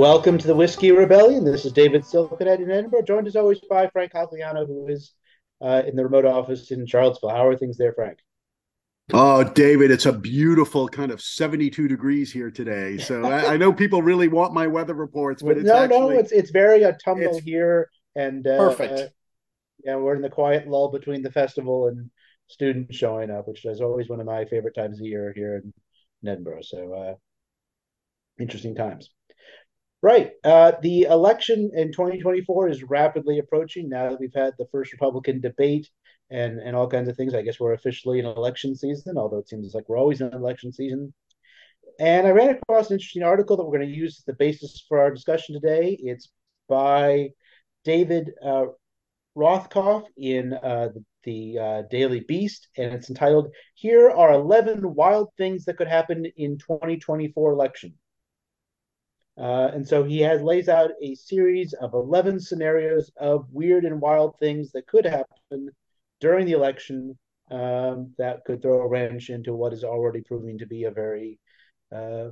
Welcome to the Whiskey Rebellion. This is David Silkenat in Edinburgh, joined as always by Frank Cogliano, who is uh, in the remote office in Charlottesville. How are things there, Frank? Oh, David, it's a beautiful kind of 72 degrees here today. So I, I know people really want my weather reports, but it's no, actually, no, it's it's very autumnal here, and uh, Perfect. Uh, yeah, we're in the quiet lull between the festival and students showing up, which is always one of my favorite times of year here in, in Edinburgh. So uh, interesting times. Right. Uh, the election in 2024 is rapidly approaching now that we've had the first Republican debate and, and all kinds of things. I guess we're officially in election season, although it seems like we're always in election season. And I ran across an interesting article that we're going to use as the basis for our discussion today. It's by David uh, Rothkopf in uh, the, uh, Daily Beast, and it's entitled "Here Are 11 Wild Things That Could Happen in 2024 Election." Uh, and so he has lays out a series of 11 scenarios of weird and wild things that could happen during the election um, that could throw a wrench into what is already proving to be a very uh,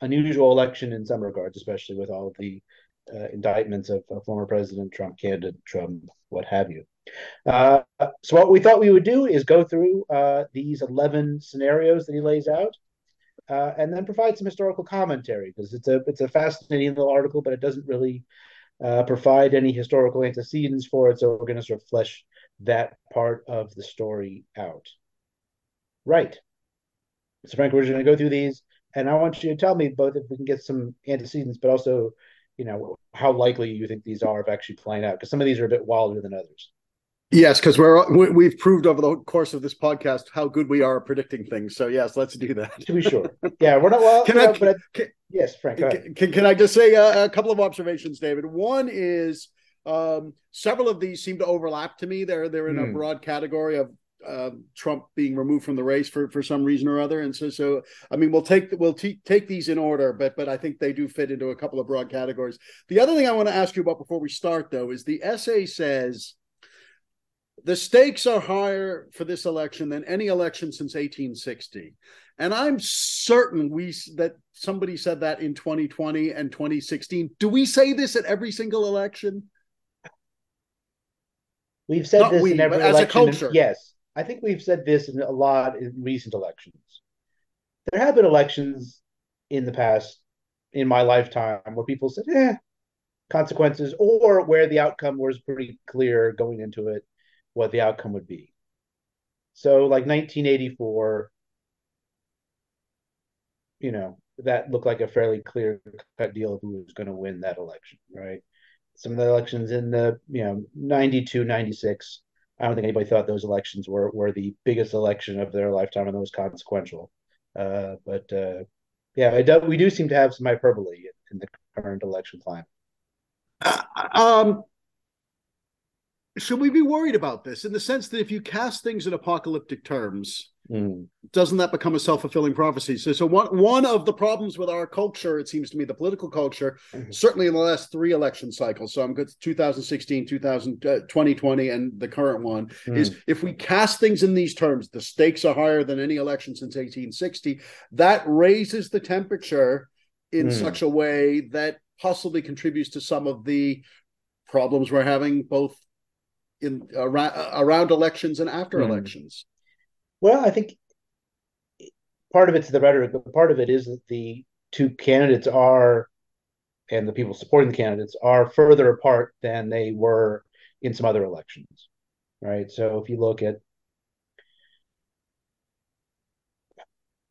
unusual election in some regards, especially with all the uh, indictments of, of, former President Trump, candidate Trump, what have you. Uh, so what we thought we would do is go through uh, these 11 scenarios that he lays out uh, and then provide some historical commentary because it's a it's a fascinating little article, but it doesn't really uh, provide any historical antecedents for it. So we're going to sort of flesh that part of the story out. Right. So Frank, we're just going to go through these, and I want you to tell me both if we can get some antecedents, but also, you know, how likely you think these are of actually playing out, because some of these are a bit wilder than others. Yes, because we're we've proved over the course of this podcast how good we are at predicting things. So yes, let's do that. to be sure. Yeah, we're not well. Can I, know, but can, yes, Frank. Can, can, I just say a, a, couple of observations, David? One is um, several of these seem to overlap to me. They're they're in mm. a hmm. broad category of uh, Trump being removed from the race for, for some reason or other, and so so I mean we'll take we'll t- take these in order, but but I think they do fit into a couple of broad categories. The other thing I want to ask you about before we start though is the essay says the stakes are higher for this election than any election since 1860 and i'm certain we that somebody said that in 2020 and 2016 do we say this at every single election? We've said Not this we, in every as a culture. Yes. I think we've said this in a lot in recent elections. There have been elections in the past in my lifetime where people said eh consequences or where the outcome was pretty clear going into it what the outcome would be. So, like 1984, you know, that looked like a fairly clear cut deal of who was going to win that election, right? Some of the elections in the, you know, 92, 96, I don't think anybody thought those elections were, were the biggest election of their lifetime and the most consequential. Uh, but uh, yeah, do, we do seem to have some hyperbole in the current election climate. Uh, um, should we be worried about this in the sense that if you cast things in apocalyptic terms, mm. doesn't that become a self fulfilling prophecy? So, so one one of the problems with our culture, it seems to me, the political culture, mm-hmm. certainly in the last three election cycles, so I'm good 2016, 2000, uh, 2020, and the current one, mm. is if we cast things in these terms, the stakes are higher than any election since 1860, that raises the temperature in mm. such a way that possibly contributes to some of the problems we're having both in around, around elections and after mm. elections? Well, I think part of it's the rhetoric, but part of it is that the two candidates are, and the people supporting the candidates are further apart than they were in some other elections, right? So if you look at,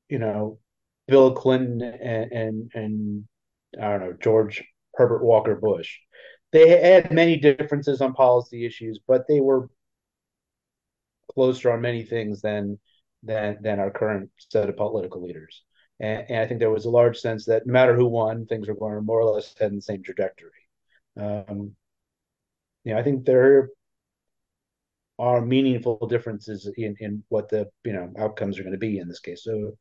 you know, Bill Clinton and and, and I don't know George Herbert Walker Bush, they had many differences on policy issues, but they were closer on many things than than than our current set of political leaders. And, and I think there was a large sense that no matter who won, things were going to more or less head in the same trajectory. Um, you know, I think there are meaningful differences in in what the you know outcomes are going to be in this case. So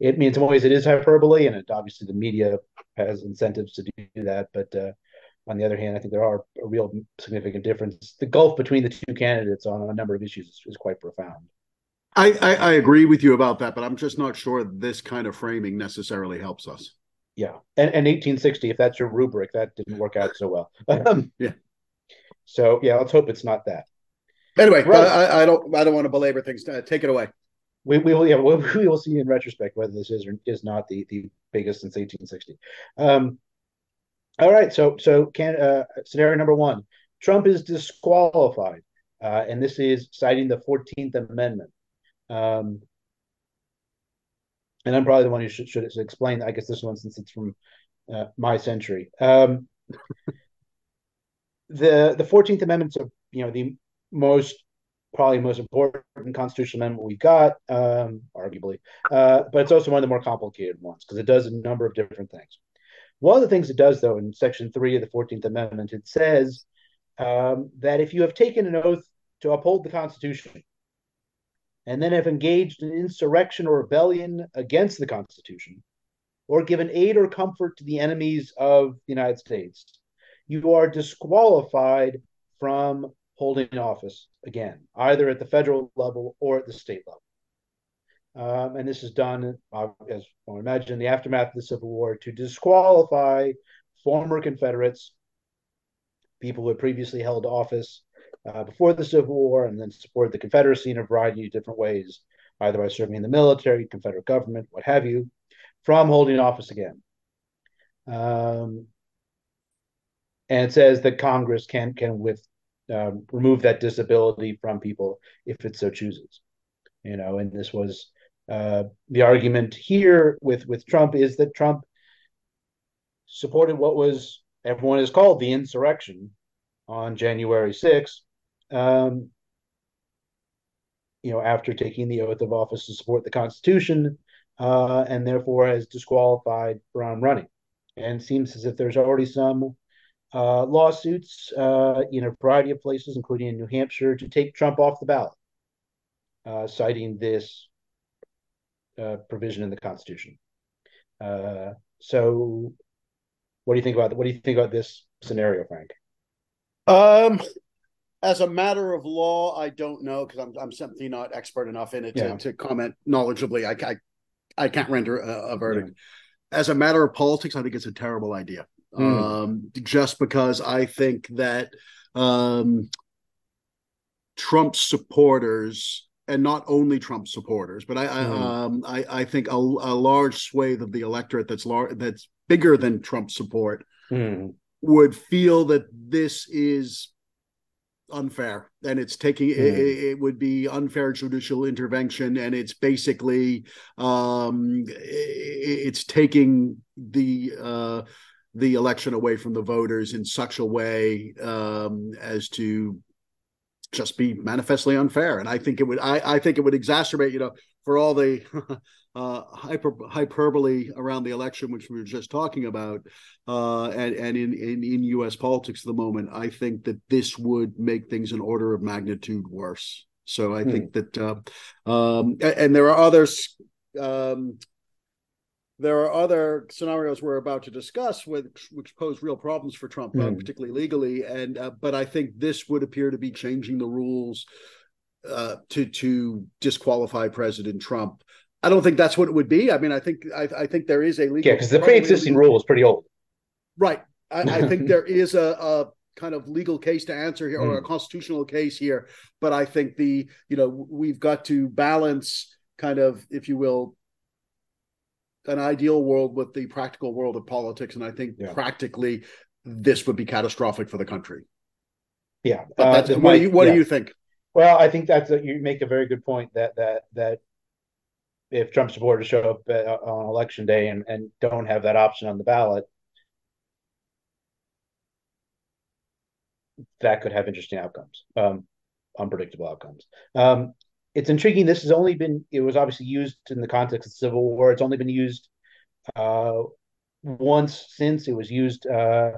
it means in some ways it is hyperbole, and it obviously the media has incentives to do that, but uh, on the other hand, I think there are a real significant difference. The gulf between the two candidates on a number of issues is, is quite profound. I, I, I, agree with you about that, but I'm just not sure this kind of framing necessarily helps us. Yeah, and, and 1860, if that's your rubric, that didn't work out so well. Um, yeah. So yeah, let's hope it's not that. Anyway, right. I, I, don't I don't want to belabor things. Uh, take it away. We, we will yeah we, we will see in retrospect whether this is or is not the the biggest since 1860. Um, all right, so so can uh, scenario number one: Trump is disqualified, uh, and this is citing the Fourteenth Amendment. Um, and I'm probably the one who should, should explain. I guess this one since it's from uh, my century. Um, the the Fourteenth Amendment's of you know the most probably most important constitutional amendment we've got, um, arguably, uh, but it's also one of the more complicated ones because it does a number of different things. One of the things it does, though, in Section Three of the Fourteenth Amendment, it says um, that if you have taken an oath to uphold the Constitution and then have engaged in insurrection or rebellion against the Constitution, or given aid or comfort to the enemies of the United States, you are disqualified from holding office again, either at the federal level or at the state level. Um, and this is done, uh, as one imagine, in the aftermath of the Civil War to disqualify former Confederates, people who had previously held office uh, before the Civil War and then supported the Confederacy in a variety of different ways, either by serving in the military, Confederate government, what have you, from holding office again. Um, and it says that Congress can can with um, remove that disability from people if it so chooses. You know, and this was uh, the argument here with with Trump is that Trump supported what was everyone has called the insurrection on January 6th. Um, you know, after taking the oath of office to support the Constitution, uh, and therefore has disqualified from running. And seems as if there's already some uh, lawsuits uh, in a variety of places, including in New Hampshire, to take Trump off the ballot, uh, citing this uh, provision in the Constitution. Uh, so, what do you think about what do you think about this scenario, Frank? Um, as a matter of law, I don't know because I'm I'm simply not expert enough in it yeah. to, to, comment knowledgeably. I, I I can't render a, a verdict. Yeah. As a matter of politics, I think it's a terrible idea. Mm. Um, just because I think that um, Trump supporters, and not only Trump supporters, but I mm. I, um, I, I think a, a, large swathe of the electorate that's large that's bigger than Trump support mm. would feel that this is unfair and it's taking mm. it, it, would be unfair judicial intervention and it's basically um it's taking the uh the election away from the voters in such a way um as to just be manifestly unfair and i think it would i i think it would exacerbate you know for all the uh, hyper, hyperbole around the election, which we were just talking about, uh, and, and in, in, in U.S. politics at the moment, I think that this would make things an order of magnitude worse. So I hmm. think that, uh, um, and there are others. Um, there are other scenarios we're about to discuss which, which pose real problems for Trump, mm. particularly legally. And uh, but I think this would appear to be changing the rules uh, to to disqualify President Trump I don't think that's what it would be. I mean, I think I, I think there is a legal yeah, because the pre-existing rule is pretty old. Right. I, I think there is a, a, kind of legal case to answer here, or a hmm. constitutional case here. But I think the you know we've got to balance kind of, if you will, an ideal world with the practical world of politics, and I think yeah. practically this would be catastrophic for the country. Yeah. But uh, what do you what yeah. do you think? Well, I think that's a, you make a very good point that that that if Trump supporters show up uh, on election day and, and don't have that option on the ballot, that could have interesting outcomes, um, unpredictable outcomes. Um, it's intriguing. This has only been, it was obviously used in the context of the Civil War. It's only been used uh, once since. It was used uh,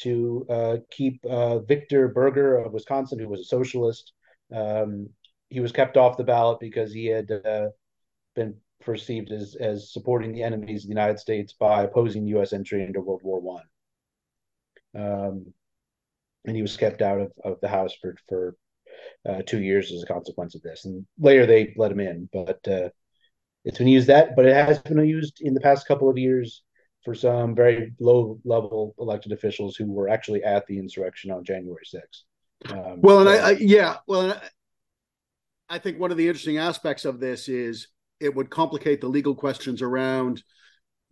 to uh, keep uh, Victor Berger of Wisconsin, who was a socialist. Um, he was kept off the ballot because he had uh, been perceived as as supporting the enemies of the United States by opposing U.S. entry into World War One. Um, and he was kept out of, of the House for for uh, two years as a consequence of this. And later they let him in, but uh, it's been used that, but it has been used in the past couple of years for some very low level elected officials who were actually at the insurrection on January 6th. Um, well, and I, I, yeah, well, I, I think one of the interesting aspects of this is it would complicate the legal questions around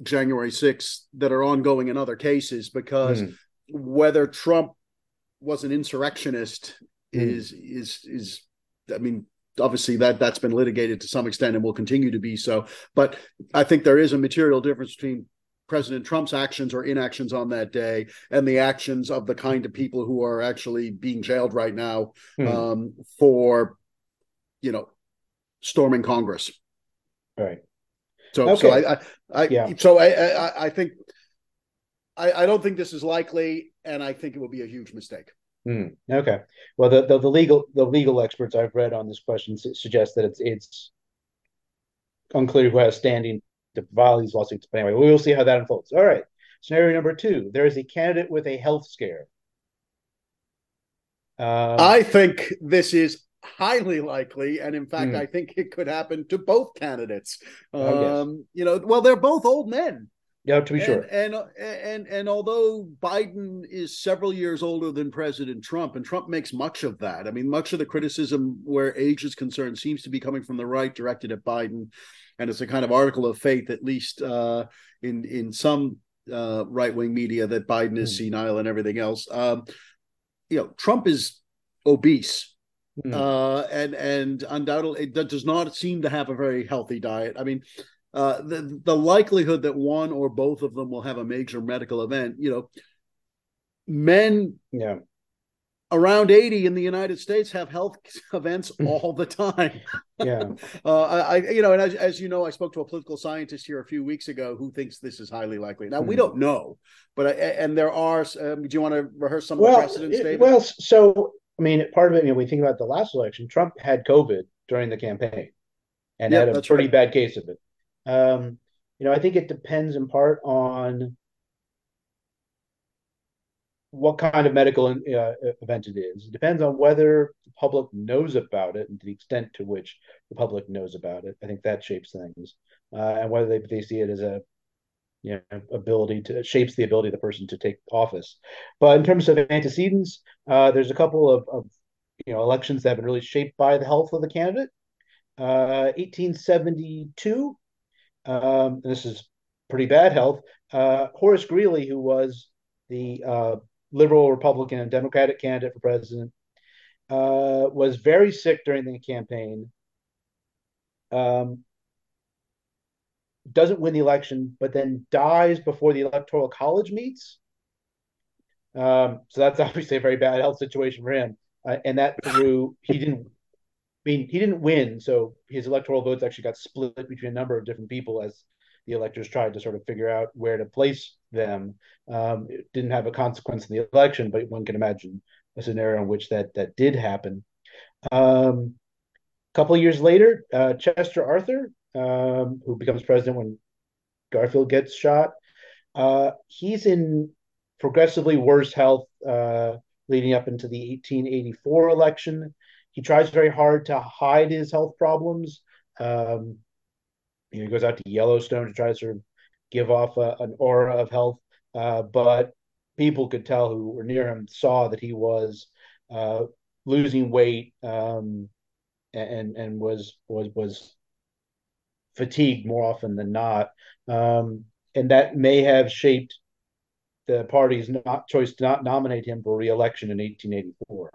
January 6th that are ongoing in other cases because mm. whether Trump was an insurrectionist mm. is is is I mean obviously that that's been litigated to some extent and will continue to be so but I think there is a material difference between President Trump's actions or inactions on that day and the actions of the kind of people who are actually being jailed right now mm. um, for you know storming Congress right so, okay. so I, I, I yeah. so I, I, I think, I, I don't think this is likely, and I think it will be a huge mistake. Mm, okay. Well, the, the, the legal the legal experts I've read on this question suggest that it's it's unclear who has standing to file these lawsuits. But anyway, we will see how that unfolds. All right. Scenario number two: there is a candidate with a health scare. Um, I think this is highly likely, and in fact, mm. I think it could happen to both candidates. Oh, um, yes. You know, well, they're both old men. Yeah, to be and, sure. And, and and although Biden is several years older than President Trump, and Trump makes much of that. I mean, much of the criticism where age is concerned seems to be coming from the right, directed at Biden, and it's a kind of article of faith, at least uh, in in some uh, right wing media, that Biden is mm. senile and everything else. Um, you know, Trump is obese Mm. Uh, and and undoubtedly it does not seem to have a very healthy diet. I mean, uh, the the likelihood that one or both of them will have a major medical event, you know, men yeah around 80 in the United States have health events all the time. yeah. Uh, I, you know, and as, as, you know, I spoke to a political scientist here a few weeks ago who thinks this is highly likely. Now, mm. we hmm. don't know, but, I, and there are, um, do you want to rehearse some well, of the precedents, David? Well, so I mean, part of it, you know, we think about the last election, Trump had COVID during the campaign and had a pretty right. bad case of it. Um, you know, I think it depends in part on what kind of medical uh, event it is. It depends on whether the public knows about it and to the extent to which the public knows about it. I think that shapes things, uh, and whether they, they see it as a you know ability to shapes the ability of the person to take office. But in terms of antecedents, uh, there's a couple of, of you know elections that have been really shaped by the health of the candidate. Uh, 1872, um, this is pretty bad health. Uh, Horace Greeley, who was the uh, liberal Republican and Democratic candidate for president, uh, was very sick during the campaign. Um, doesn't win the election, but then dies before the electoral college meets. Um, so that's obviously a very bad health situation for him. Uh, and that through he didn't I mean he didn't win, so his electoral votes actually got split between a number of different people as the electors tried to sort of figure out where to place them. Um, it didn't have a consequence in the election, but one can imagine a scenario in which that that did happen. Um, a couple of years later, uh, Chester Arthur um, who becomes president when Garfield gets shot. Uh, he's in progressively worse health uh, leading up into the 1884 election. He tries very hard to hide his health problems. Um, he goes out to Yellowstone to try to sort of give off a, an aura of health, uh, but people could tell who were near him saw that he was uh, losing weight um, and and was was was fatigued more often than not, um, and that may have shaped the party's not choice to not nominate him for re-election in 1884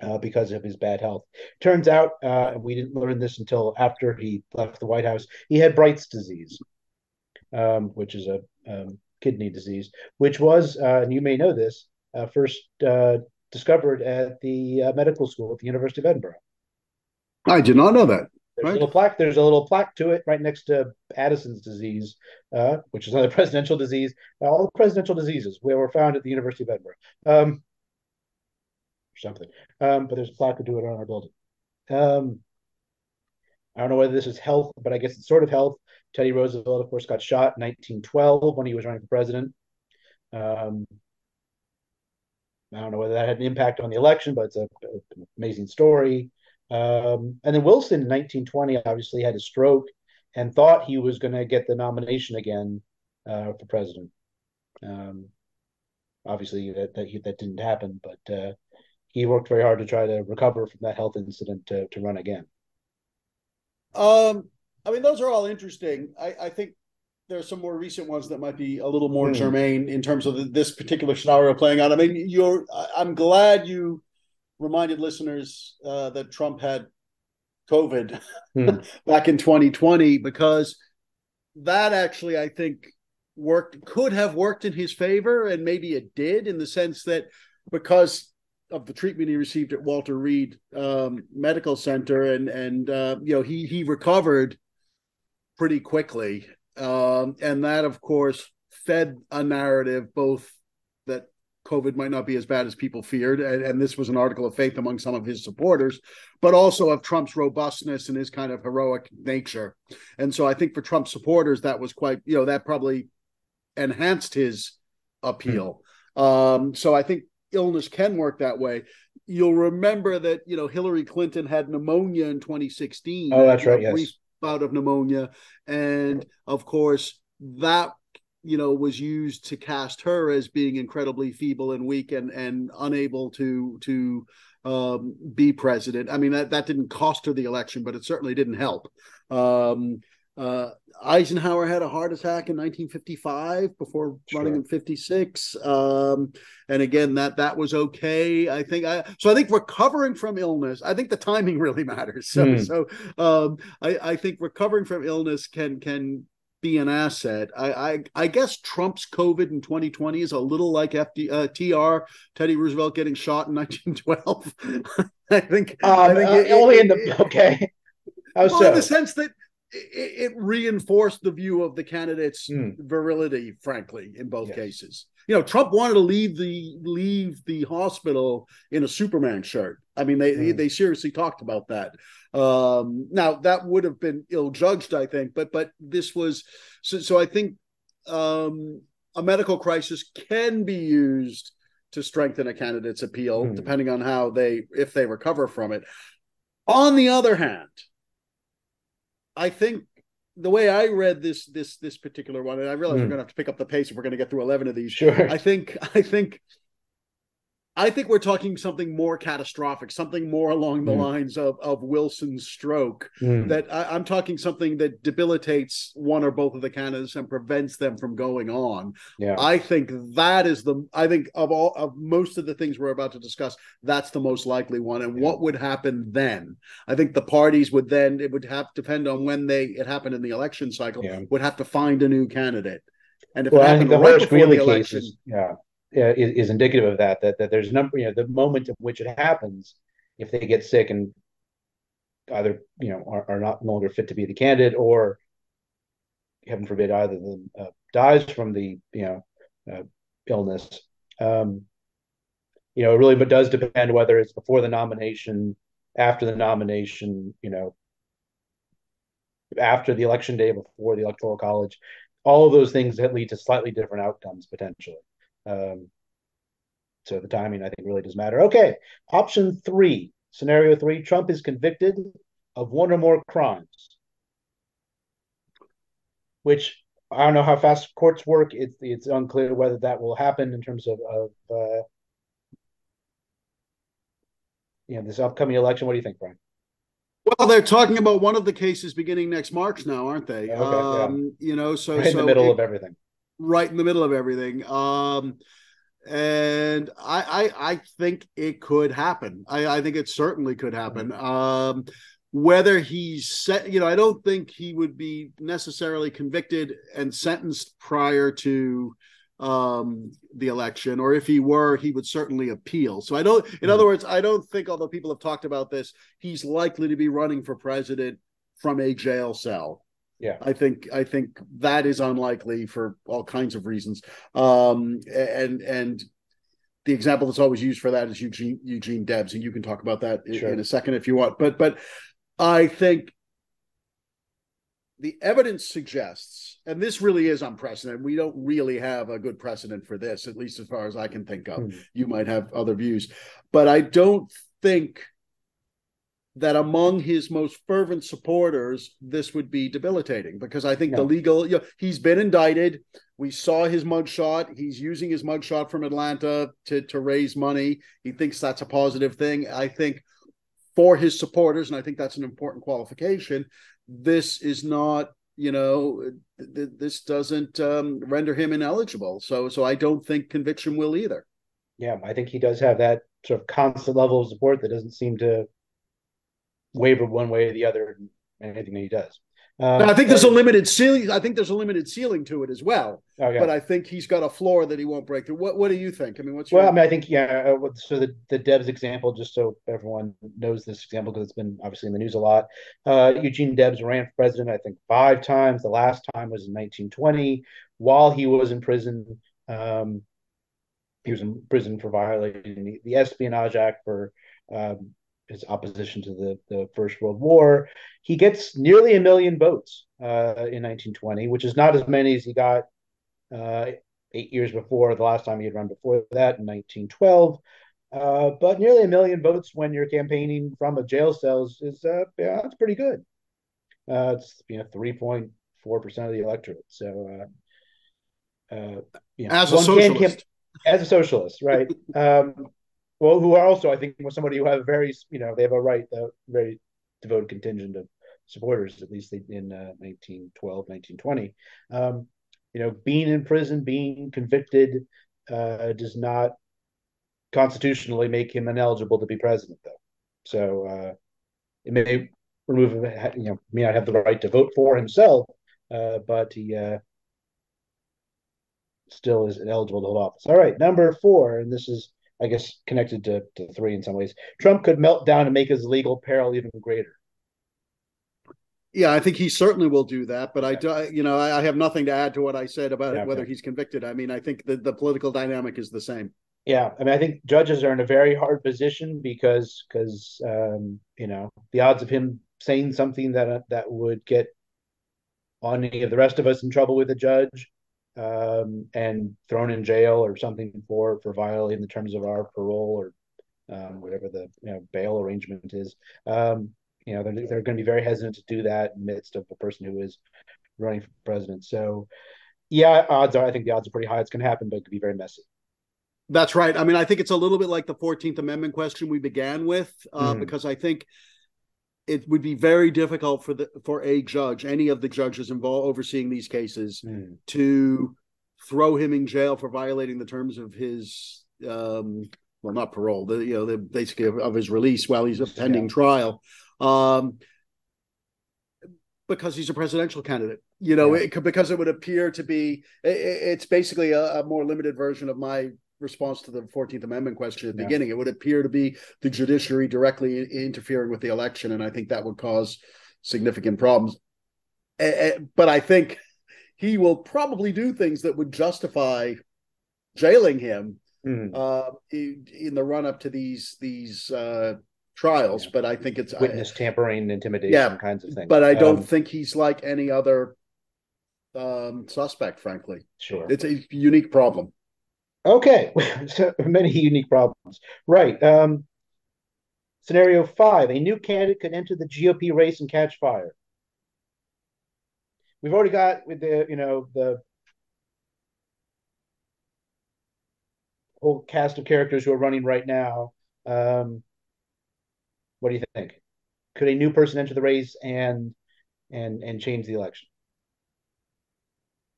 uh, because of his bad health. Turns out, uh, we didn't learn this until after he left the White House. He had Bright's disease, um, which is a um, kidney disease, which was, uh, and you may know this, uh, first uh, discovered at the uh, medical school at the University of Edinburgh. I did not know that. There's right. a little plaque. There's a little plaque to it right next to Addison's disease, uh, which is another presidential disease. all the presidential diseases were found at the University of Edinburgh, um, something. Um, but there's a plaque to do it on our building. Um, I don't know whether this is health, but I guess it's sort of health. Teddy Roosevelt, of course, got shot in 1912 when he was running for president. Um, I don't know whether that had an impact on the election, but it's an amazing story. Um, and then Wilson in 1920 obviously had a stroke and thought he was going to get the nomination again uh, for president. Um, obviously, that that, that didn't happen, but uh, he worked very hard to try to recover from that health incident to, to run again. Um, I mean, those are all interesting. I, I think there are some more recent ones that might be a little more mm. germane in terms of this particular scenario playing out. I mean, you're. I'm glad you reminded listeners uh, that Trump had COVID mm. back in 2020 because that actually, I think, worked could have worked in his favor, and maybe it did in the sense that because of the treatment he received at Walter Reed um, Medical Center, and and uh, you know he he recovered pretty quickly, um, and that of course fed a narrative both that COVID might not be as bad as people feared, and, and this was an article of faith among some of his supporters, but also of Trump's robustness and his kind of heroic nature, and so I think for Trump supporters that was quite you know that probably enhanced his appeal. Mm. Um, so I think illness can work that way. You'll remember that you know Hillary Clinton had pneumonia in 2016. Oh, that's right. Yes, bout of pneumonia, and of course that you know was used to cast her as being incredibly feeble and weak and and unable to to um, be president. I mean that that didn't cost her the election, but it certainly didn't help. Um, uh, Eisenhower had a heart attack in 1955 before sure. running in 56. Um, and again, that that was okay. I think I so I think recovering from illness. I think the timing really matters. So mm. so um, I, I think recovering from illness can can be an asset. I, I, I guess Trump's COVID in 2020 is a little like FD, uh, TR Teddy Roosevelt getting shot in 1912. I think, um, I think uh, it, only it, in the okay. How well, so? in the sense that it, it, reinforced the view of the candidate's mm. virility, frankly, in both yes. cases. You know, Trump wanted to leave the leave the hospital in a Superman shirt. I mean, they mm. they seriously talked about that. Um, now that would have been ill judged, I think, but but this was so. So I think um, a medical crisis can be used to strengthen a candidate's appeal, mm. depending on how they if they recover from it. On the other hand, I think the way I read this this this particular one, and I realize mm. we're going to have to pick up the pace if we're going to get through eleven of these. Sure. I think I think I think we're talking something more catastrophic, something more along the mm. lines of, of Wilson's stroke. Mm. That I, am talking something that debilitates one or both of the candidates and prevents them from going on. Yeah. I think that is the. I think of all of most of the things we're about to discuss, that's the most likely one. And yeah. what would happen then? I think the parties would then it would have depend on when they it happened in the election cycle. Yeah. Would have to find a new candidate. And if well, it happened right before the election, cases, yeah uh, is, is, indicative of that, that that there's number you know the moment of which it happens if they get sick and either you know are, are not no longer fit to be the candidate or heaven forbid either of them uh, dies from the you know uh, illness um, you know it really but does depend whether it's before the nomination after the nomination you know after the election day before the electoral college all of those things that lead to slightly different outcomes potentially um, so the timing, I think, really does matter. Okay, option three, scenario three: Trump is convicted of one or more crimes, which I don't know how fast courts work. It's it's unclear whether that will happen in terms of of uh, you know this upcoming election. What do you think, Brian? Well, they're talking about one of the cases beginning next March now, aren't they? Okay, um, yeah. You know, so right in so the middle it, of everything right in the middle of everything. Um, and I, I, I think it could happen. I, I think it certainly could happen. Um, whether he's set, you know, I don't think he would be necessarily convicted and sentenced prior to um the election or if he were he would certainly appeal so i don't in other words i don't think although people have talked about this he's likely to be running for president from a jail cell yeah, I think I think that is unlikely for all kinds of reasons. Um, and and the example that's always used for that is Eugene Eugene Debs, and you can talk about that sure. in, a second if you want. But but I think the evidence suggests, and this really is unprecedented. We don't really have a good precedent for this, at least as far as I can think of. Hmm. You might have other views, but I don't think that among his most fervent supporters, this would be debilitating because I think the legal, you know, he's been indicted. We saw his mugshot. He's using his mugshot from Atlanta to, to raise money. He thinks that's a positive thing. I think for his supporters, and I think that's an important qualification, this is not, you know, th- this doesn't um, render him ineligible. So, so I don't think conviction will either. Yeah, I think he does have that sort of constant level of support that doesn't seem to waver one way or the other in anything that he does. Um, I think there's a limited ceiling. I think there's a limited ceiling to it as well. Oh, yeah. But I think he's got a floor that he won't break through. What What do you think? I mean, what's your? well? Your... I mean, I think yeah. Uh, so the the Debs example, just so everyone knows this example because it's been obviously in the news a lot. Uh, Eugene Debs ran for president, I think, five times. The last time was in 1920, while he was in prison. Um, he was in prison for violating the, the Espionage Act for um, his opposition to the, the First World War. He gets nearly a million votes uh, in 1920, which is not as many as he got uh, eight years before, the last time he had run before that in 1912. Uh, but nearly a million votes when you're campaigning from a jail cell is, uh, yeah, that's pretty good. Uh, it's you know 3.4 percent of the electorate. So, uh, uh, you know, as a socialist, camp- as a socialist, right? um, well, who are also, I think, was somebody who have a very, you know, they have a right, a very devoted contingent of supporters, at least in uh, 1912, 1920. Um, you know, being in prison, being convicted, uh, does not constitutionally make him ineligible to be president, though. So uh, it may remove him, you know, may not have the right to vote for himself, uh, but he uh, still is eligible to hold office. All right, number four, and this is I guess connected to, to three in some ways. Trump could melt down and make his legal peril even greater. Yeah, I think he certainly will do that. But I, do, you know, I, have nothing to add to what I said about yeah, whether okay. he's convicted. I mean, I think the, the political dynamic is the same. Yeah, I mean, I think judges are in a very hard position because because um, you know the odds of him saying something that that would get on any of the rest of us in trouble with a judge um, and thrown in jail or something for for violating the terms of our parole or um, whatever the you know, bail arrangement is. Um, you know, they're, they're going to be very hesitant to do that in the midst of a person who is running for president. So, yeah, odds are I think the odds are pretty high it's going to happen, but it could be very messy. That's right. I mean, I think it's a little bit like the Fourteenth Amendment question we began with, uh, mm. because I think it would be very difficult for the for a judge, any of the judges involved overseeing these cases, mm. to throw him in jail for violating the terms of his um, well, not parole, the you know, the basically of, of his release while he's pending yeah. trial, um, because he's a presidential candidate. You know, yeah. it, because it would appear to be it, it's basically a, a more limited version of my response to the 14th Amendment question at the yeah. beginning. It would appear to be the judiciary directly interfering with the election. And I think that would cause significant problems. But I think he will probably do things that would justify jailing him mm. uh, in the run up to these these uh, trials. Yeah. But I think it's witness I, tampering, intimidation, yeah, kinds of things. But I don't um, think he's like any other um, suspect. Frankly, sure, it's a unique problem. Okay, so many unique problems. Right. Um, scenario five: A new candidate could enter the GOP race and catch fire. We've already got with the you know the whole cast of characters who are running right now. Um, what do you think? Could a new person enter the race and and and change the election?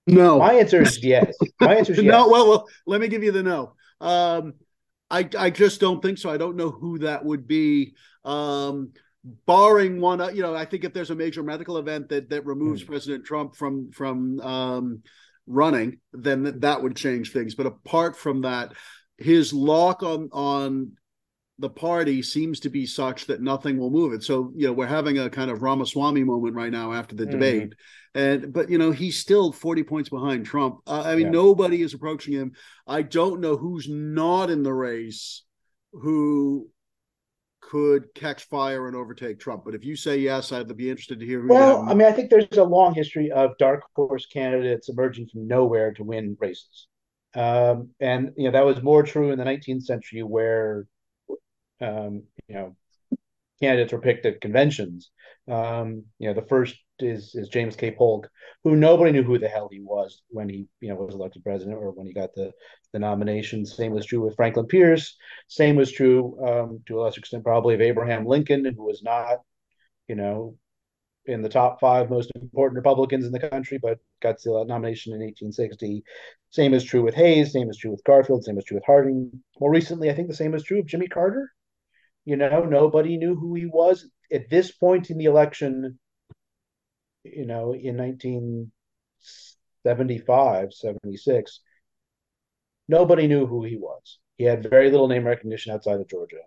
No. My answer is yes. My answer is yes. no. Well, well, let me give you the no. Um, I I just don't think so. I don't know who that would be. Um, barring one, you know, I think if there's a major medical event that that removes hmm. President Trump from from um, running, then that, that would change things. But apart from that, his lock on on the party seems to be such that nothing will move it. So, you know, we're having a kind of Ramaswamy moment right now after the mm. debate. And, but, you know, he's still 40 points behind Trump. Uh, I mean, yeah. nobody is approaching him. I don't know who's not in the race who could catch fire and overtake Trump. But if you say yes, I'd be interested to hear. well, I mean, I think there's a long history of dark horse candidates emerging from nowhere to win races. Um, and, you know, that was more true in the 19th century where um, you know, candidates were picked at conventions. Um, you know, the first is is James K. Polk, who nobody knew who the hell he was when he you know was elected president or when he got the the nomination. Same was true with Franklin Pierce. Same was true um, to a lesser extent probably of Abraham Lincoln, who was not you know in the top five most important Republicans in the country, but got the nomination in 1860. Same is true with Hayes. Same is true with Garfield. Same is true with Harding. More recently, I think the same is true of Jimmy Carter. You know, nobody knew who he was at this point in the election. You know, in 1975, 76, nobody knew who he was. He had very little name recognition outside of Georgia.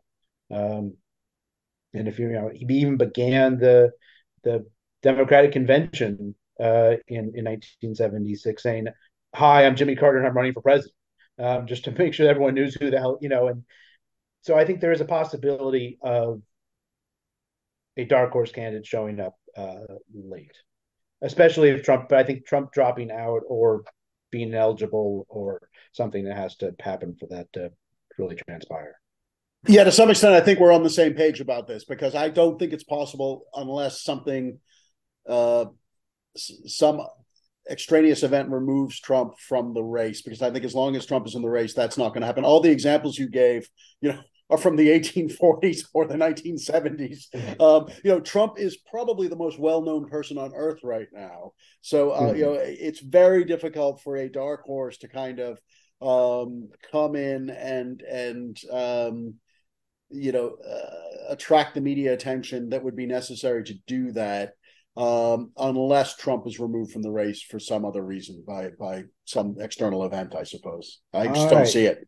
Um, and if you, you know, he even began the the Democratic Convention uh, in in 1976, saying, "Hi, I'm Jimmy Carter, and I'm running for president," um, just to make sure everyone knows who the hell you know. And so I think there is a possibility of a dark horse candidate showing up uh, late, especially if Trump. But I think Trump dropping out or being eligible or something that has to happen for that to really transpire. Yeah, to some extent, I think we're on the same page about this because I don't think it's possible unless something, uh, some extraneous event removes Trump from the race. Because I think as long as Trump is in the race, that's not going to happen. All the examples you gave, you know, are from the 1840s or the 1970s. Mm-hmm. Um, you know, Trump is probably the most well-known person on earth right now. So, uh, mm-hmm. you know, it's very difficult for a dark horse to kind of um, come in and and um, you know uh, attract the media attention that would be necessary to do that um, unless Trump is removed from the race for some other reason by by some external event, I suppose. I just All don't right. see it.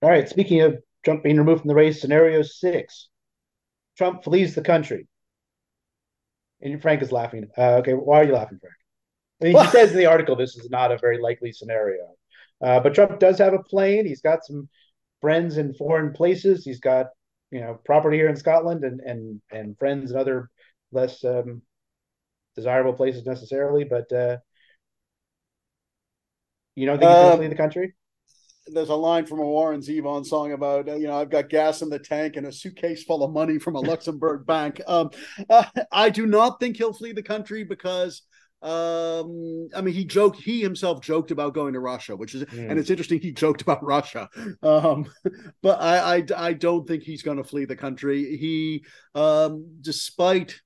All right. Speaking of Trump being removed from the race, scenario six: Trump flees the country. And Frank is laughing. Uh, okay, why are you laughing, Frank? I mean, he says in the article this is not a very likely scenario, uh, but Trump does have a plane. He's got some friends in foreign places. He's got you know property here in Scotland and and and friends in other less um, desirable places necessarily. But uh, you don't think he's going to um, flee the country? There's a line from a Warren Zevon song about you know I've got gas in the tank and a suitcase full of money from a Luxembourg bank. Um, uh, I do not think he'll flee the country because um i mean he joked he himself joked about going to russia which is mm. and it's interesting he joked about russia um but i i, I don't think he's going to flee the country he um despite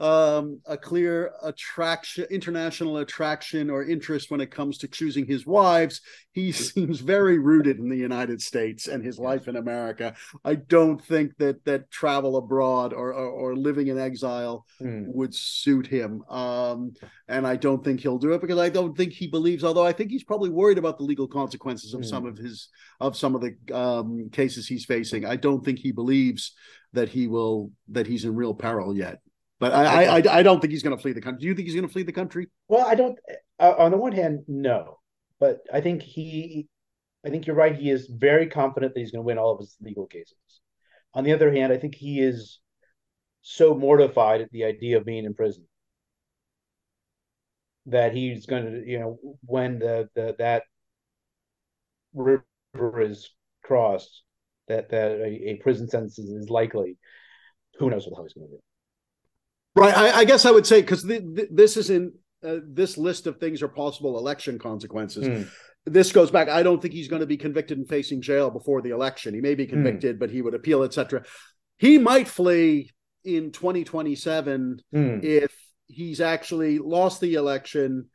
um, a clear attraction, international attraction or interest when it comes to choosing his wives. He seems very rooted in the United States and his life in America. I don't think that that travel abroad or or, or living in exile mm. would suit him. Um, and I don't think he'll do it because I don't think he believes. Although I think he's probably worried about the legal consequences of mm. some of his of some of the um, cases he's facing. I don't think he believes that he will that he's in real peril yet. But I, I, I don't think he's going to flee the country. Do you think he's going to flee the country? Well, I don't. Uh, on the one hand, no, but I think he, I think you're right. He is very confident that he's going to win all of his legal cases. On the other hand, I think he is so mortified at the idea of being in prison that he's going to, you know, when the, the that river is crossed, that that a, a prison sentence is likely. Who knows what the hell he's going to do? Right. I, I guess I would say because this is in uh, this list of things are possible election consequences. Mm. This goes back. I don't think he's going to be convicted and facing jail before the election. He may be hmm. convicted, mm. but he would appeal, etc. He might flee in 2027 mm. if he's actually lost the election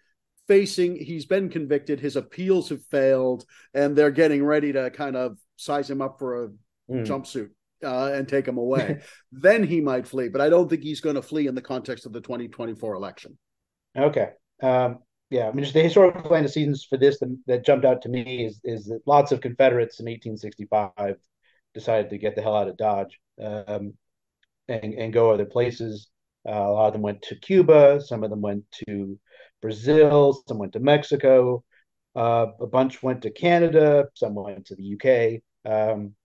facing he's been convicted his appeals have failed and they're getting ready to kind of size him up for a mm. jumpsuit uh, and take him away, then he might flee. But I don't think he's going to flee in the context of the 2024 election. Okay. Um, yeah, I mean, just the historical antecedents for this that, that, jumped out to me is is that lots of Confederates in 1865 decided to get the hell out of Dodge um, and and go other places. Uh, a lot of them went to Cuba. Some of them went to Brazil. Some went to Mexico. Uh, a bunch went to Canada. Some went to the UK. Um,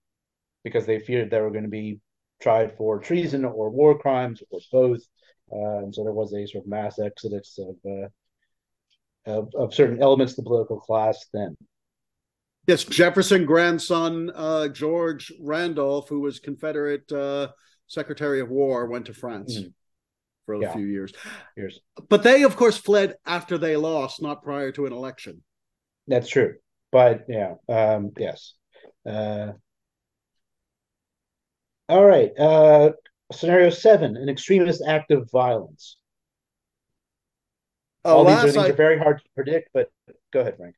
because they feared they were going to be tried for treason or war crimes or both. Uh, and so there was a sort of mass exodus of, uh, of, of certain elements of the political class then. Yes, Jefferson grandson uh, George Randolph, who was Confederate uh, Secretary of War, went to France mm-hmm. for a yeah. few years. Years, but they, of course, fled after they lost, not prior to an election. That's true, but yeah, um, yes. Uh, all right. Uh, scenario seven: an extremist act of violence. Oh, All these are things I... are very hard to predict, but go ahead, Frank.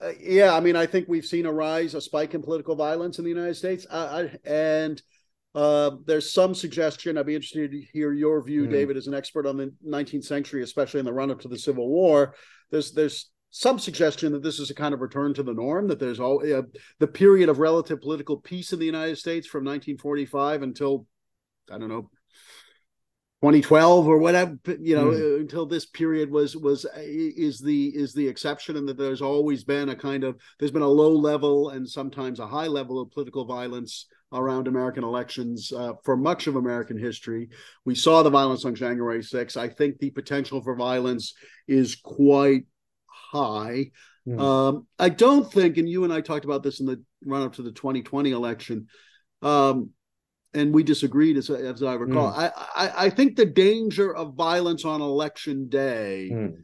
Uh, yeah, I mean, I think we've seen a rise, a spike in political violence in the United States, uh, I, and uh, there's some suggestion. I'd be interested to hear your view, mm. David, as an expert on the 19th century, especially in the run-up to the Civil War. There's there's some suggestion that this is a kind of return to the norm. That there's all uh, the period of relative political peace in the United States from 1945 until I don't know 2012 or whatever you know mm. until this period was was is the is the exception and that there's always been a kind of there's been a low level and sometimes a high level of political violence around american elections uh, for much of american history we saw the violence on january 6th i think the potential for violence is quite high mm. um, i don't think and you and i talked about this in the run up to the 2020 election um, and we disagreed as, as I recall. Mm. I, I, I think the danger of violence on election day mm.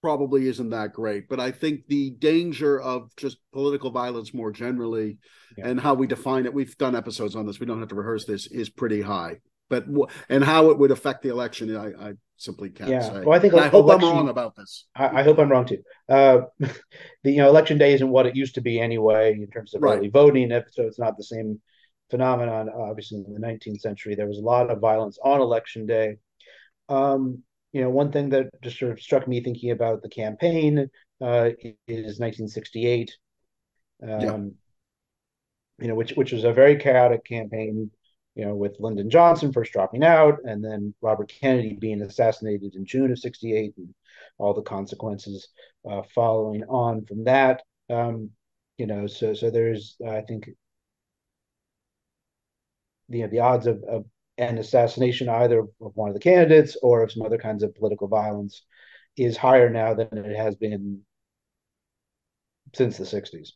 probably isn't that great, but I think the danger of just political violence more generally yeah. and how we define it. We've done episodes on this. We don't have to rehearse this. Is pretty high. But and how it would affect the election, I, I simply can't yeah. say. Well, I think I hope election, I'm wrong about this. I, I, hope I'm wrong too. Uh, the you know election day isn't what it used to be anyway in terms of right. early voting, so it's not the same phenomenon. Obviously, in the 19th century, there was a lot of violence on election day. Um, you know, one thing that just sort of struck me thinking about the campaign uh, is 1968. Um, yeah. You know, which which was a very chaotic campaign. You know, with Lyndon Johnson first dropping out, and then Robert Kennedy being assassinated in June of '68, and all the consequences uh, following on from that. Um, you know, so so there's I think you know the odds of, of an assassination either of one of the candidates or of some other kinds of political violence is higher now than it has been since the 60s.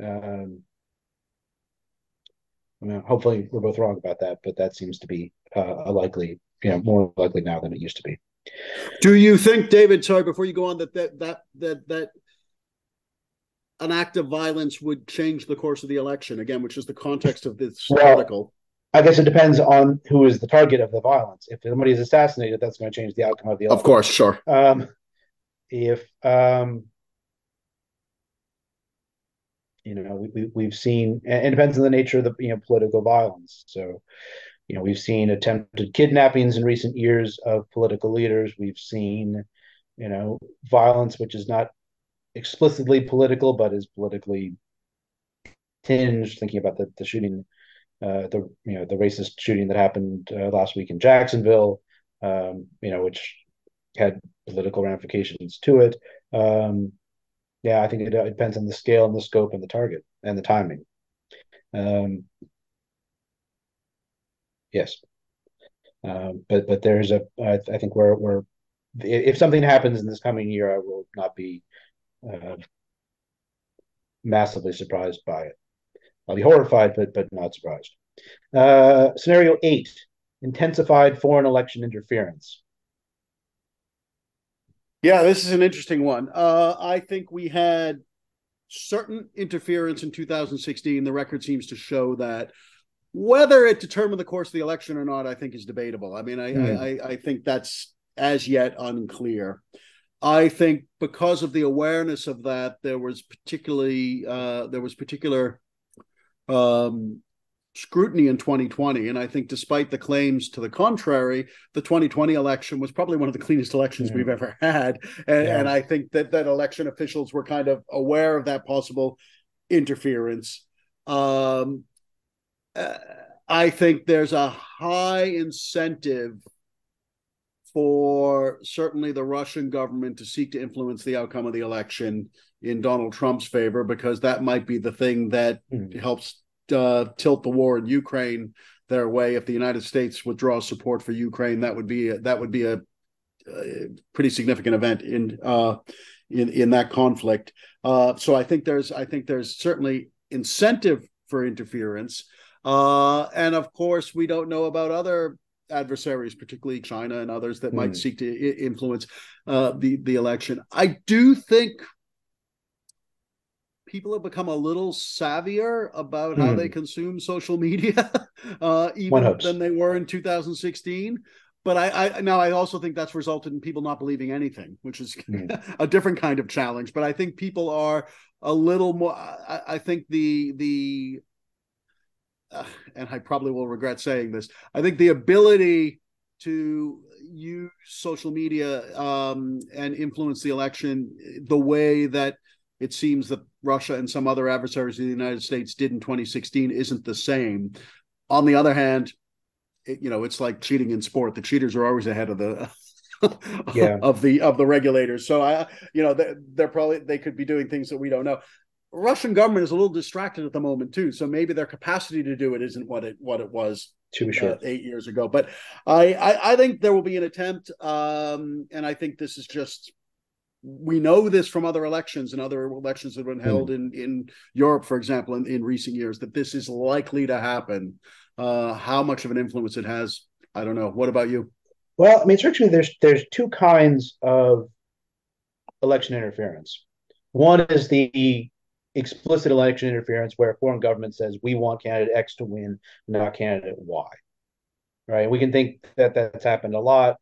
Um, I mean, hopefully we're both wrong about that, but that seems to be uh, a likely, you know, more likely now than it used to be. Do you think, David? Sorry, before you go on, that that that that that an act of violence would change the course of the election again, which is the context of this well, article. I guess it depends on who is the target of the violence. If somebody is assassinated, that's going to change the outcome of the election. Of course, sure. Um, if um, you know, we, we have seen, and it depends on the nature of the you know political violence. So, you know, we've seen attempted kidnappings in recent years of political leaders. We've seen, you know, violence which is not explicitly political, but is politically tinged. Thinking about the the shooting, uh, the you know the racist shooting that happened uh, last week in Jacksonville, um, you know, which had political ramifications to it. Um, yeah, I think it, it, depends on the scale and the scope and the target and the timing. Um, yes, um, but but there's a I, I think we're we're if something happens in this coming year, I will not be uh, massively surprised by it. I'll be horrified, but but not surprised. Uh, scenario eight: intensified foreign election interference. Yeah, this is an interesting one. Uh, I think we had certain interference in 2016. The record seems to show that. Whether it determined the course of the election or not, I think is debatable. I mean, I, mm. I, I think that's as yet unclear. I think because of the awareness of that, there was particularly uh, there was particular um, scrutiny in 2020, and I think despite the claims to the contrary, the 2020 election was probably one of the cleanest elections yeah. we've ever had, and, yeah. and I think that that election officials were kind of aware of that possible interference. Um, uh, I think there's a high incentive for certainly the Russian government to seek to influence the outcome of the election in Donald Trump's favor, because that might be the thing that mm. helps uh, tilt the war in Ukraine their way. If the United States withdraws support for Ukraine, that would be a, that would be a, a pretty significant event in uh, in in that conflict. Uh, so I think there's I think there's certainly incentive for interference. Uh, and of course, we don't know about other adversaries, particularly China and others that might hmm. seek to I- influence uh, the the election. I do think people have become a little savvier about mm. how they hmm. consume social media, uh, even than they were in 2016. But I, I, now I also think that's resulted in people not believing anything, which is mm. a different kind of challenge. But I think people are a little more. I, I think the the uh, and I probably will regret saying this. I think the ability to use social media um, and influence the election the way that it seems that Russia and some other adversaries of the United States did in 2016 isn't the same. On the other hand, it, you know, it's like cheating in sport. The cheaters are always ahead of the yeah. of the of the regulators. So I, you know, they're, they're probably they could be doing things that we don't know. Russian government is a little distracted at the moment too, so maybe their capacity to do it isn't what it what it was Too sure. Uh, eight years ago. But I, I, I think there will be an attempt, um, and I think this is just we know this from other elections and other elections that have been held mm. in in Europe, for example, in, in recent years that this is likely to happen. Uh, how much of an influence it has, I don't know. What about you? Well, I mean, certainly there's there's two kinds of election interference. One is the explicit election interference where a foreign government says we want candidate X to win, not candidate Y. Right? We can think that that's happened a lot.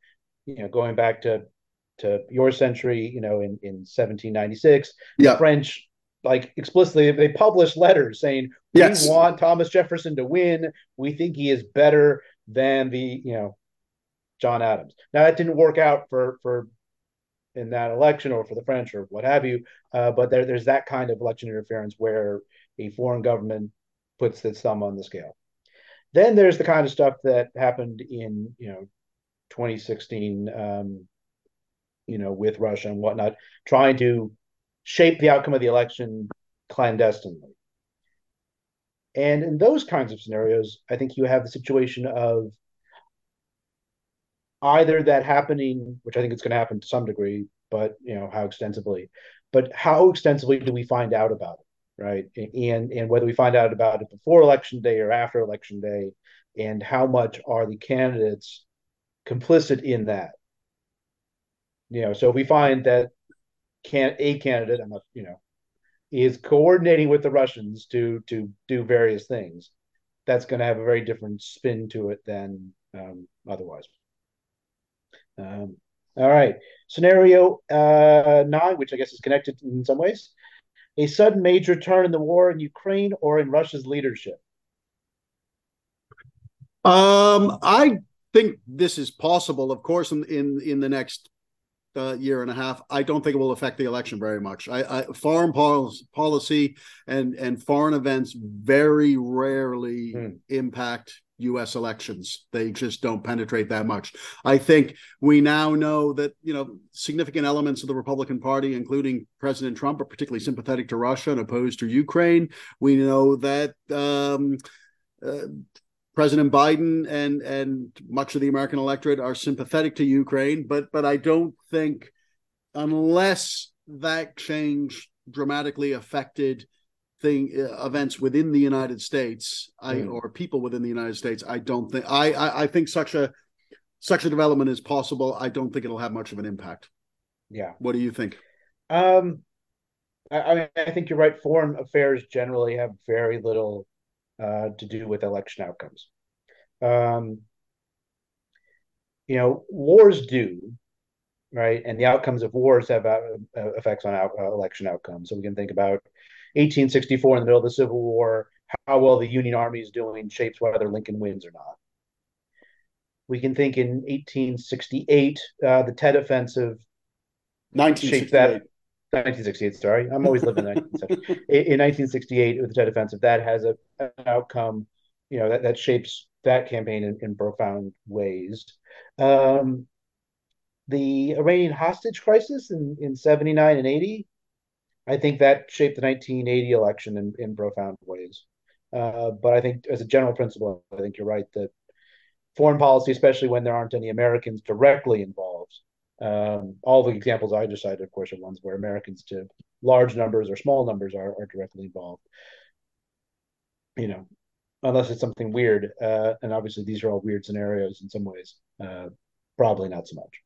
You know, going back to to your century, you know, in in 1796, yeah. the French like explicitly they published letters saying we yes. want Thomas Jefferson to win. We think he is better than the you know John Adams. Now that didn't work out for for in that election or for the French or what have you. Uh, but there, there's that kind of election interference where a foreign government puts its thumb on the scale. Then there's the kind of stuff that happened in you know 2016, um, you know, with Russia and whatnot, trying to shape the outcome of the election clandestinely. And in those kinds of scenarios, I think you have the situation of either that happening, which I think it's going to happen to some degree, but you know how extensively, but how extensively do we find out about it, right? And and whether we find out about it before election day or after election day, and how much are the candidates complicit in that? You know, so if we find that can a candidate, I'm not, you know, is coordinating with the Russians to to do various things, that's going to have a very different spin to it than um, otherwise. Um, all right. Scenario uh, nine, which I guess is connected in some ways. A sudden major turn in the war in Ukraine or in Russia's leadership. Um, I think this is possible. Of course, in in, in the next uh, year and a half, I don't think it will affect the election very much. I, I foreign policy and and foreign events very rarely mm. impact US elections. They just don't penetrate that much. I think we now know that, you know, significant elements of the Republican Party, including President Trump, are particularly sympathetic to Russia and opposed to Ukraine. We know that um, uh, President Biden and and much of the American electorate are sympathetic to Ukraine, but but I don't think unless that change dramatically affected thing uh, events within the United States, I mm. or people within the United States, I don't think I, I, I think such a such a development is possible. I don't think it'll have much of an impact. Yeah. What do you think? Um, I, I mean, I think you're right. Foreign affairs generally have very little uh, to do with election outcomes. Um, you know, wars do, right? And the outcomes of wars have uh, effects on out, uh, election outcomes. So we can think about 1864 in the middle of the Civil War, how well the Union Army is doing shapes whether Lincoln wins or not. We can think in 1868, uh, the Tet Offensive 1968. 1968, sorry. I'm always living in the 19th century. In 1968, with the Tet Offensive, that has a, an outcome, you know, that, that shapes that campaign in, in profound ways. Um, the Iranian hostage crisis in, in 79 and 80 I think that shaped the 1980 election in, in profound ways. Uh, but I think, as a general principle, I think you're right that foreign policy, especially when there aren't any Americans directly involved, um, all the examples I just cited, of course, are ones where Americans to large numbers or small numbers are, are directly involved. You know, unless it's something weird. Uh, and obviously, these are all weird scenarios in some ways. Uh, probably not so much.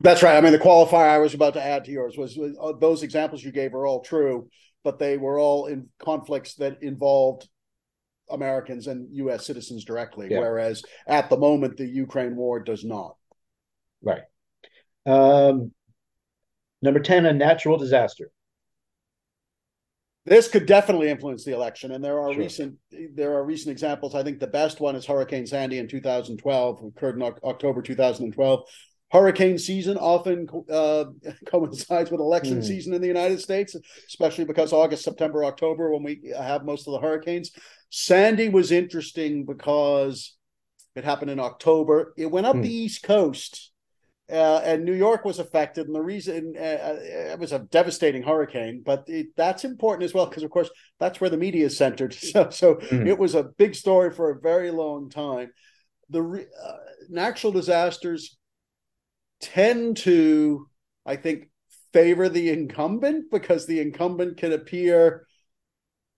That's right. I mean, the qualifier I was about to add to yours was, was uh, those examples you gave are all true, but they were all in conflicts that involved Americans and U.S. citizens directly, yeah. whereas at the moment the Ukraine war does not. Right. Um, number ten, a natural disaster. This could definitely influence the election, and there are sure. recent there are recent examples. I think the best one is Hurricane Sandy in 2012, occurred in October 2012. Hurricane season often uh, coincides with election mm. season in the United States, especially because August, September, October, when we have most of the hurricanes. Sandy was interesting because it happened in October. It went up mm. the East Coast, uh, and New York was affected. And the reason uh, uh, it was a devastating hurricane, but it, that's important as well because, of course, that's where the media is centered. So, so mm. it was a big story for a very long time. The uh, natural disasters tend to, I think, favor the incumbent because the incumbent can appear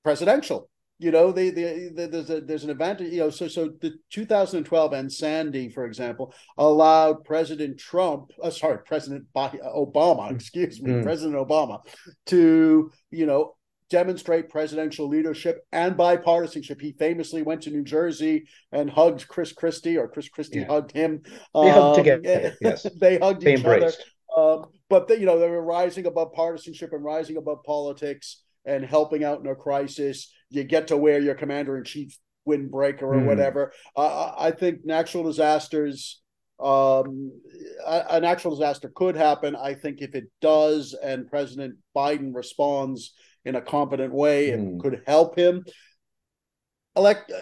presidential you know they, they, they, there's a there's an advantage you know so so the 2012 and sandy for example allowed president trump uh, sorry president obama mm. excuse me mm. president obama to you know demonstrate presidential leadership and bipartisanship. He famously went to New Jersey and hugged Chris Christie, or Chris Christie yeah. hugged him. They um, hugged together. Yes, they hugged they each embraced. other. Um, but they, you know they were rising above partisanship and rising above politics and helping out in a crisis. You get to wear your commander in chief windbreaker or mm. whatever. Uh, I think natural disasters, um, a, a, natural disaster could happen. I think if it does, and President Biden responds in a competent way, mm. it hmm. could help him. Elect uh,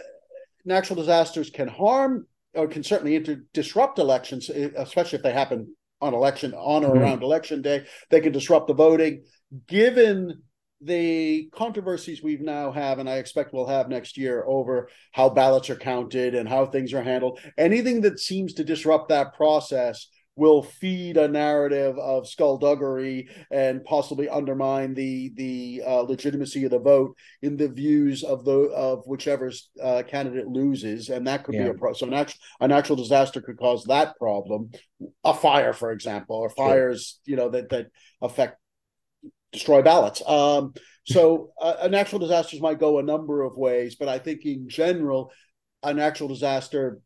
natural disasters can harm or can certainly inter- disrupt elections, especially if they happen on election on or mm. around election day. They can disrupt the voting. Given the controversies we've now have and i expect we'll have next year over how ballots are counted and how things are handled anything that seems to disrupt that process will feed a narrative of skullduggery and possibly undermine the the uh, legitimacy of the vote in the views of the of whichever uh, candidate loses, and that could yeah. be a pro- so natural a natural disaster could cause that problem, a fire, for example, or fires sure. you know that that affect destroy ballots. Um, so uh, a natural disasters might go a number of ways, but I think in general, a natural disaster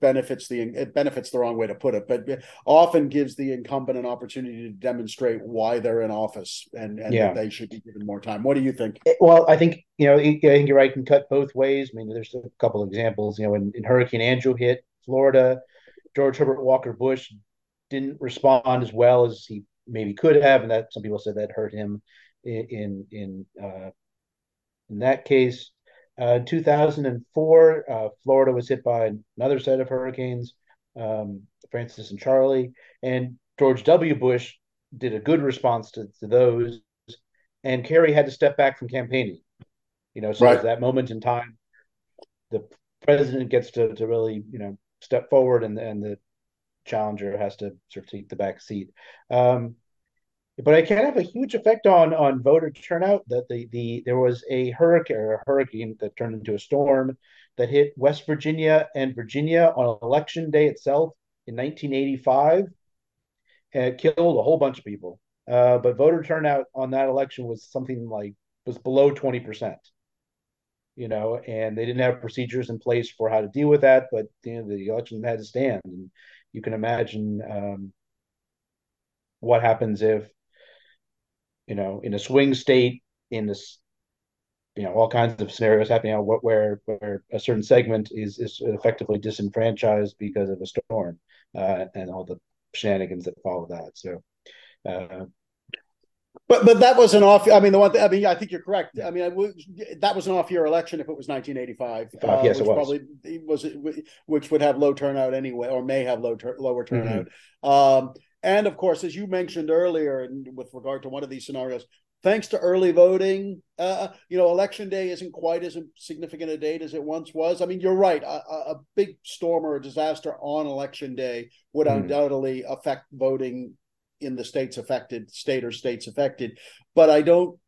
benefits the it benefits the wrong way to put it, but often gives the incumbent an opportunity to demonstrate why they're in office and, and yeah. that they should be given more time. What do you think? Well, I think you know I think you're right. Can cut both ways. I mean, there's a couple of examples. You know, when, when Hurricane Andrew hit Florida, George Herbert Walker Bush didn't respond as well as he maybe could have, and that some people said that hurt him in in in, uh, in that case. Uh, 2004, uh, Florida was hit by another set of hurricanes, um, Frances and Charley, and George W. Bush did a good response to, to those, and Kerry had to step back from campaigning. You know, so right. that moment in time, the president gets to, to really, you know, step forward, and and the challenger has to sort of take the back seat. Um, but it can have a huge effect on on voter turnout. That the the there was a hurricane a hurricane that turned into a storm that hit West Virginia and Virginia on election day itself in 1985. And killed a whole bunch of people. Uh, but voter turnout on that election was something like was below 20 percent you know, and they didn't have procedures in place for how to deal with that. But you know, the election had to stand, and you can imagine um, what happens if you know in a swing state in this you know all kinds of scenarios happening out where where a certain segment is is effectively disenfranchised because of a storm uh, and all the shenanigans that follow that. So uh, but but that was an off. I mean, the one. Thing, I mean, I think you're correct. I mean, I, that was an off-year election if it was 1985. Uh, yes, it was. Probably was which would have low turnout anyway, or may have low tur- lower turnout. Mm-hmm. Um, and of course, as you mentioned earlier, and with regard to one of these scenarios, thanks to early voting, uh, you know, election day isn't quite as significant a date as it once was. I mean, you're right. A, a big storm or a disaster on election day would mm. undoubtedly affect voting in the states affected, state or states affected. But I don't.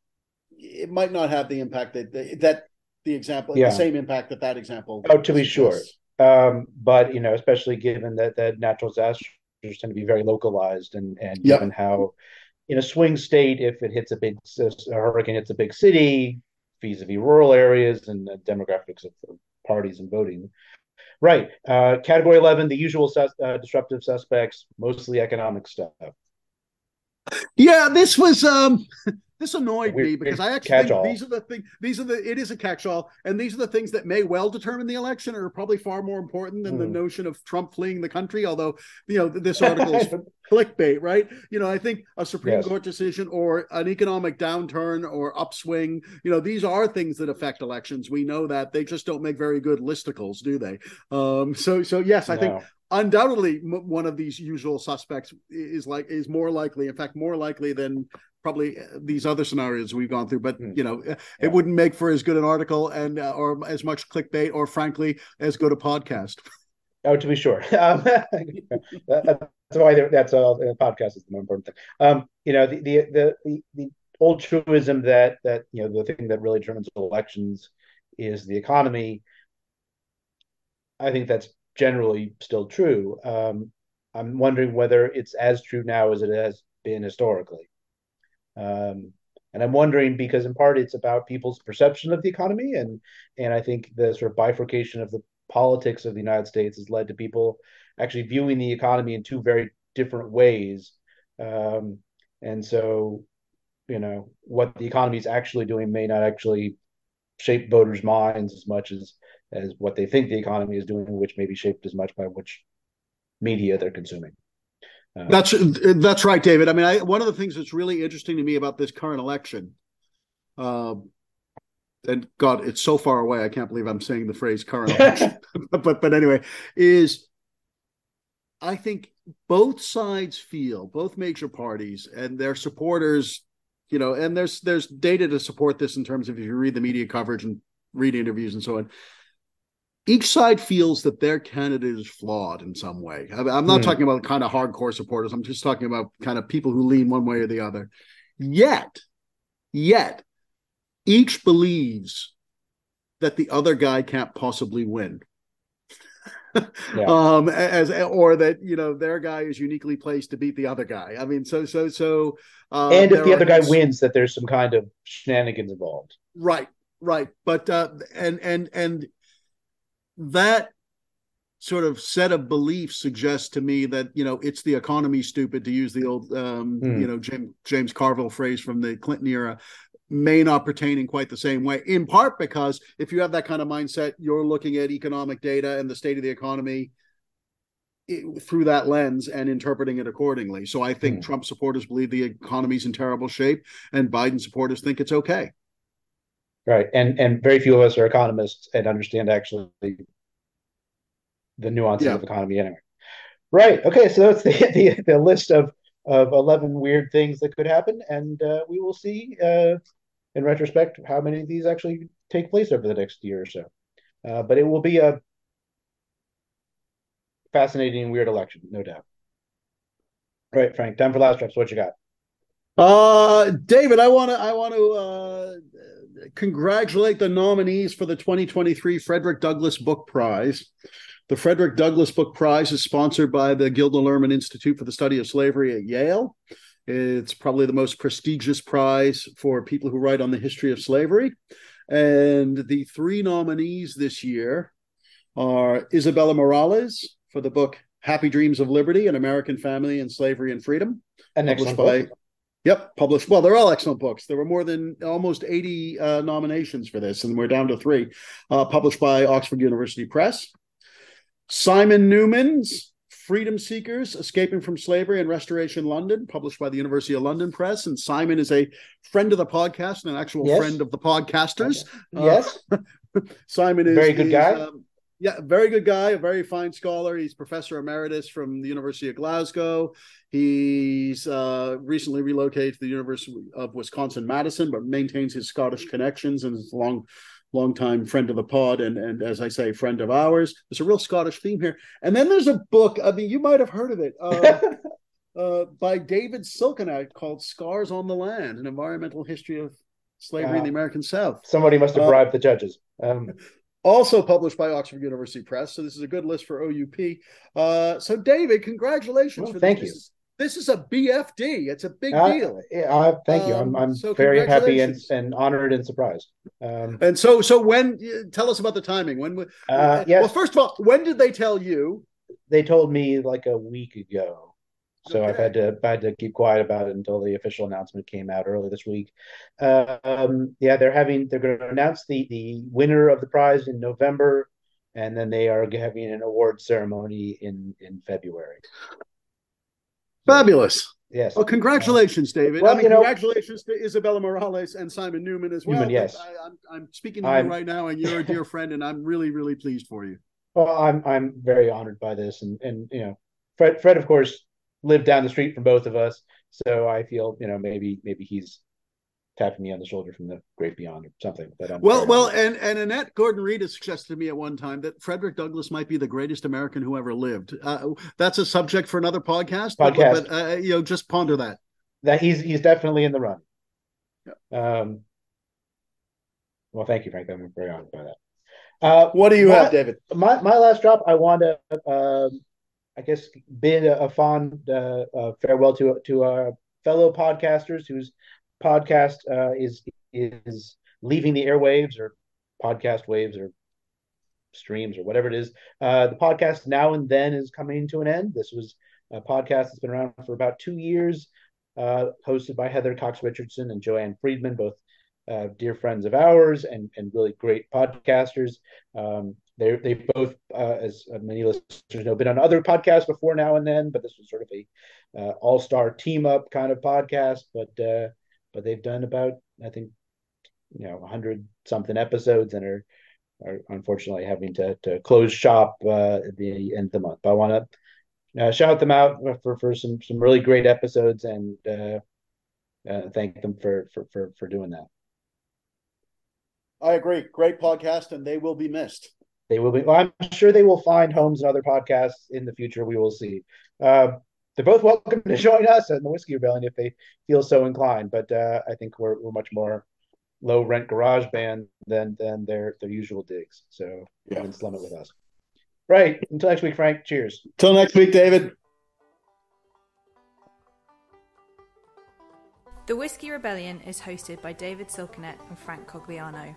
It might not have the impact that that the example, yeah. the same impact that that example. Oh, to be sure. Um, but you know, especially given that that natural disasters tend to be very localized, and and yep. given how in a swing state, if it hits a big a hurricane hits a big city, vis-a-vis rural areas, and the demographics of parties and voting. Right. Uh, category 11, the usual sus- uh, disruptive suspects, mostly economic stuff. Yeah, this was um this annoyed me because I actually think these are the things. These are the. It is a catch-all, and these are the things that may well determine the election, are probably far more important than mm. the hmm. notion of Trump fleeing the country. Although you know this article is clickbait, right? You know, I think a Supreme yes. Court decision or an economic downturn or upswing. You know, these are things that affect elections. We know that they just don't make very good listicles, do they? Um, so, so yes, I no. think undoubtedly one of these usual suspects is like is more likely in fact more likely than probably uh, these other scenarios we've gone through but mm. you know yeah. it wouldn't make for as good an article and uh, or as much clickbait or frankly as good a podcast oh to be sure um, that's why that's all the podcast is the more important thing um, you know the, the the the, the old truism that that you know the thing that really determines elections is the economy i think that's generally still true. Um, I'm wondering whether it's as true now as it has been historically. Um, and I'm wondering because in part it's about people's perception of the economy, and and I think the sort of bifurcation of the politics of the United States has led to people actually viewing the economy in two very different ways. Um, and so, you know, what the economy is actually doing may not actually shape voters' minds as much as as what they think the economy is doing, which may be shaped as much by which media they're consuming. That's that's right, David. I mean, I, one of the things that's really interesting to me about this current election, uh, and God, it's so far away. I can't believe I'm saying the phrase "current election," but but anyway, is I think both sides feel both major parties and their supporters, you know, and there's there's data to support this in terms of if you read the media coverage and read interviews and so on each side feels that their candidate is flawed in some way. I'm not mm. talking about kind of hardcore supporters. I'm just talking about kind of people who lean one way or the other. Yet, yet, each believes that the other guy can't possibly win. yeah. um as or that you know their guy is uniquely placed to beat the other guy i mean so so so uh, and if the other guy wins that there's some kind of shenanigans involved right right but uh and and and that sort of set of beliefs suggests to me that you know it's the economy stupid to use the old um, mm. you know James James Carville phrase from the Clinton era may not pertain in quite the same way in part because if you have that kind of mindset you're looking at economic data and the state of the economy through that lens and interpreting it accordingly so i think mm. trump supporters believe the economy's in terrible shape and biden supporters think it's okay Right, and and very few of us are economists and understand actually the nuances yeah. of economy anyway. Right. Okay. So that's the, the the list of of eleven weird things that could happen, and uh, we will see uh, in retrospect how many of these actually take place over the next year or so. Uh, but it will be a fascinating and weird election, no doubt. All right, Frank. Time for last drops. What you got? Uh, David, I want to I want to uh, congratulate the nominees for the 2023 Frederick Douglass Book Prize. The Frederick Douglass Book Prize is sponsored by the Gilder Lehrman Institute for the Study of Slavery at Yale. It's probably the most prestigious prize for people who write on the history of slavery. And the three nominees this year are Isabella Morales for the book Happy Dreams of Liberty An American Family and Slavery and Freedom. An published by book. Yep, published. Well, they're all excellent books. There were more than almost 80 uh, nominations for this, and we're down to three. Uh, published by Oxford University Press. Simon Newman's Freedom Seekers Escaping from Slavery and Restoration London, published by the University of London Press. And Simon is a friend of the podcast and an actual yes. friend of the podcasters. Yes. Uh, Simon is very good guy. Um, yeah, very good guy, a very fine scholar. He's professor emeritus from the University of Glasgow. He's uh, recently relocated to the University of Wisconsin Madison, but maintains his Scottish connections and is a long, long time friend of the pod and and as I say, friend of ours. There's a real Scottish theme here. And then there's a book. I mean, you might have heard of it. Uh, uh, by David Silkenat called "Scars on the Land: An Environmental History of Slavery uh, in the American South. Somebody must have uh, bribed the judges. Um, also published by Oxford University Press. So this is a good list for OUP. Uh, so David, congratulations well, for thank this. you. This is a BFD. It's a big uh, deal. Uh, thank you. I'm, um, I'm so very happy and, and honored and surprised. Um, and so, so when? Tell us about the timing. When? Uh, yes. Well, first of all, when did they tell you? They told me like a week ago. So okay. I've had to I had to keep quiet about it until the official announcement came out early this week. Um, yeah, they're having they're going to announce the the winner of the prize in November, and then they are having an award ceremony in in February. Fabulous. Yes. Well, congratulations, David. Well, I mean, you know, congratulations to Isabella Morales and Simon Newman as well. Newman, yes. I, am I'm, I'm speaking to I'm, you right now, and you're a dear friend, and I'm really, really pleased for you. Well, I'm I'm very honored by this, and and you know, Fred Fred, of course, live down the street from both of us. So I feel, you know, maybe maybe he's tapping me on the shoulder from the great beyond or something. But I'm well, well, and and Annette Gordon Reed has suggested to me at one time that Frederick Douglass might be the greatest American who ever lived. Uh, that's a subject for another podcast. Podcast, but, but uh, you know, just ponder that. That he's he's definitely in the run. Yeah. Um. Well, thank you, Frank. I'm very honored by that. Uh, what do you my, have, David? My my last drop. I want to um, I guess, bid a, a fond uh, uh, farewell to to our fellow podcasters whose podcast uh, is is leaving the airwaves or podcast waves or streams or whatever it is. Uh, the podcast now and then is coming to an end. This was a podcast that's been around for about two years, uh, hosted by Heather Cox Richardson and Joanne Freeman, both uh, dear friends of ours and and really great podcasters. Um, they they both, uh, as many listeners know, been on other podcasts before now and then, but this was sort of a uh, all star team up kind of podcast. But uh, but they've done about I think you know hundred something episodes and are are unfortunately having to to close shop uh, at the end of the month. But I want to uh, shout them out for for some some really great episodes and uh, uh, thank them for for for for doing that. I agree. Great podcast, and they will be missed they will be. Well, I'm sure they will find homes and other podcasts in the future. We will see. Uh, they're both welcome to join us in the Whiskey Rebellion if they feel so inclined. But uh, I think we're we're much more low rent garage band than than their their usual digs. So yeah. you can slum it with us. Right. Until next week, Frank. Cheers. Until next week, David. The Whiskey Rebellion is hosted by David Silkenat and Frank Cogliano.